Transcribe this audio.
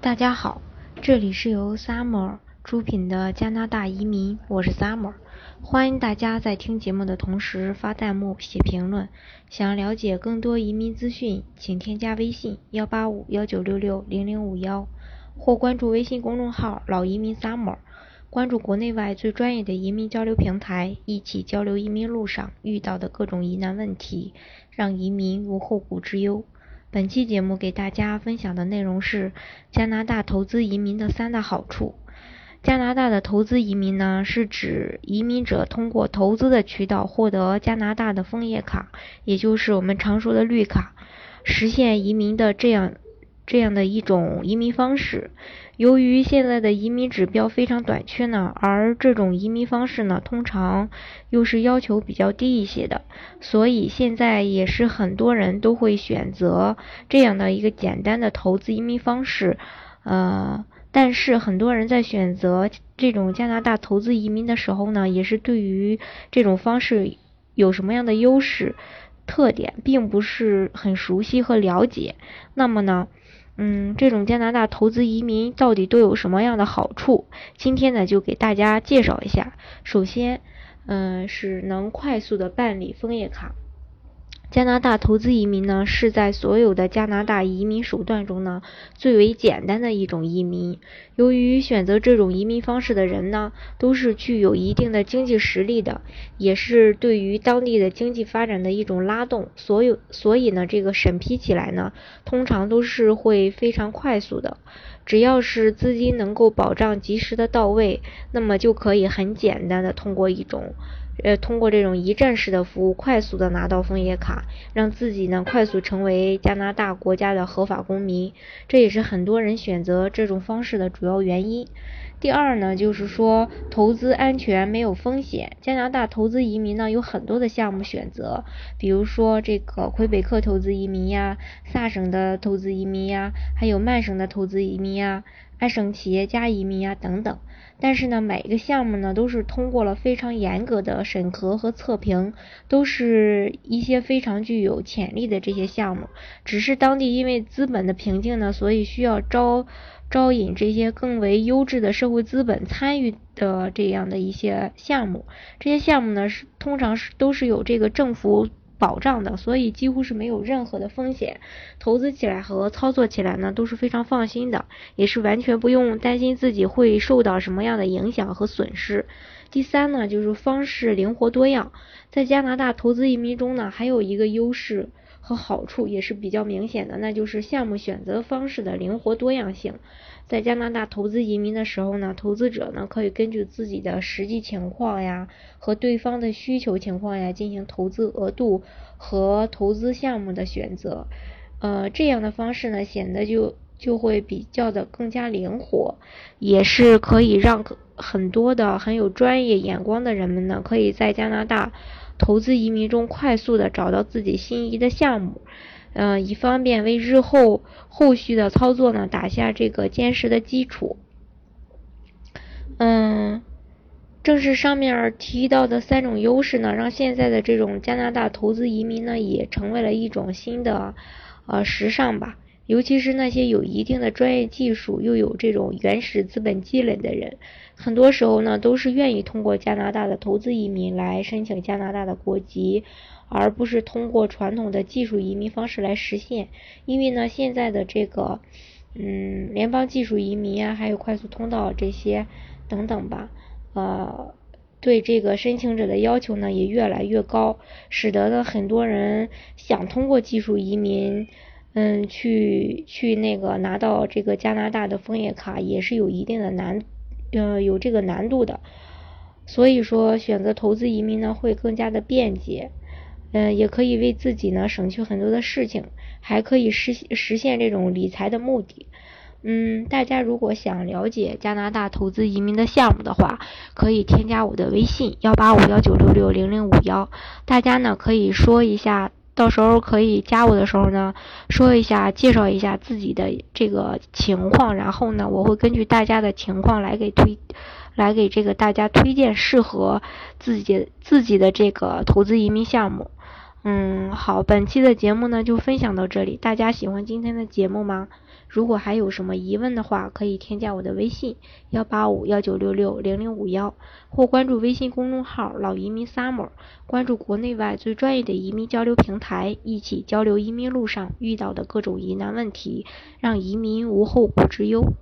大家好，这里是由 Summer 出品的加拿大移民，我是 Summer，欢迎大家在听节目的同时发弹幕、写评论。想了解更多移民资讯，请添加微信幺八五幺九六六零零五幺，或关注微信公众号老移民 Summer，关注国内外最专业的移民交流平台，一起交流移民路上遇到的各种疑难问题，让移民无后顾之忧。本期节目给大家分享的内容是加拿大投资移民的三大好处。加拿大的投资移民呢，是指移民者通过投资的渠道获得加拿大的枫叶卡，也就是我们常说的绿卡，实现移民的这样这样的一种移民方式。由于现在的移民指标非常短缺呢，而这种移民方式呢，通常又是要求比较低一些的，所以现在也是很多人都会选择这样的一个简单的投资移民方式。呃，但是很多人在选择这种加拿大投资移民的时候呢，也是对于这种方式有什么样的优势、特点，并不是很熟悉和了解。那么呢？嗯，这种加拿大投资移民到底都有什么样的好处？今天呢，就给大家介绍一下。首先，嗯，是能快速的办理枫叶卡。加拿大投资移民呢，是在所有的加拿大移民手段中呢最为简单的一种移民。由于选择这种移民方式的人呢，都是具有一定的经济实力的，也是对于当地的经济发展的一种拉动。所有所以呢，这个审批起来呢，通常都是会非常快速的。只要是资金能够保障及时的到位，那么就可以很简单的通过一种。呃，通过这种一站式的服务，快速的拿到枫叶卡，让自己呢快速成为加拿大国家的合法公民，这也是很多人选择这种方式的主要原因。第二呢，就是说投资安全没有风险。加拿大投资移民呢有很多的项目选择，比如说这个魁北克投资移民呀，萨省的投资移民呀，还有曼省的投资移民呀，安省企业家移民呀等等。但是呢，每一个项目呢都是通过了非常严格的审核和测评，都是一些非常具有潜力的这些项目。只是当地因为资本的瓶颈呢，所以需要招招引这些更为优质的社会资本参与的这样的一些项目。这些项目呢是通常是都是有这个政府。保障的，所以几乎是没有任何的风险，投资起来和操作起来呢都是非常放心的，也是完全不用担心自己会受到什么样的影响和损失。第三呢，就是方式灵活多样，在加拿大投资移民中呢，还有一个优势和好处也是比较明显的，那就是项目选择方式的灵活多样性。在加拿大投资移民的时候呢，投资者呢可以根据自己的实际情况呀和对方的需求情况呀进行投资额度和投资项目的选择。呃，这样的方式呢显得就就会比较的更加灵活，也是可以让很多的很有专业眼光的人们呢可以在加拿大投资移民中快速的找到自己心仪的项目。嗯，以方便为日后后续的操作呢打下这个坚实的基础。嗯，正是上面提到的三种优势呢，让现在的这种加拿大投资移民呢也成为了一种新的呃时尚吧。尤其是那些有一定的专业技术又有这种原始资本积累的人，很多时候呢都是愿意通过加拿大的投资移民来申请加拿大的国籍。而不是通过传统的技术移民方式来实现，因为呢，现在的这个，嗯，联邦技术移民啊，还有快速通道这些等等吧，呃，对这个申请者的要求呢也越来越高，使得呢很多人想通过技术移民，嗯，去去那个拿到这个加拿大的枫叶卡也是有一定的难，呃，有这个难度的，所以说选择投资移民呢会更加的便捷。嗯，也可以为自己呢省去很多的事情，还可以实实现这种理财的目的。嗯，大家如果想了解加拿大投资移民的项目的话，可以添加我的微信幺八五幺九六六零零五幺。大家呢可以说一下，到时候可以加我的时候呢，说一下介绍一下自己的这个情况，然后呢，我会根据大家的情况来给推。来给这个大家推荐适合自己自己的这个投资移民项目。嗯，好，本期的节目呢就分享到这里。大家喜欢今天的节目吗？如果还有什么疑问的话，可以添加我的微信幺八五幺九六六零零五幺，或关注微信公众号“老移民 summer”，关注国内外最专业的移民交流平台，一起交流移民路上遇到的各种疑难问题，让移民无后顾之忧。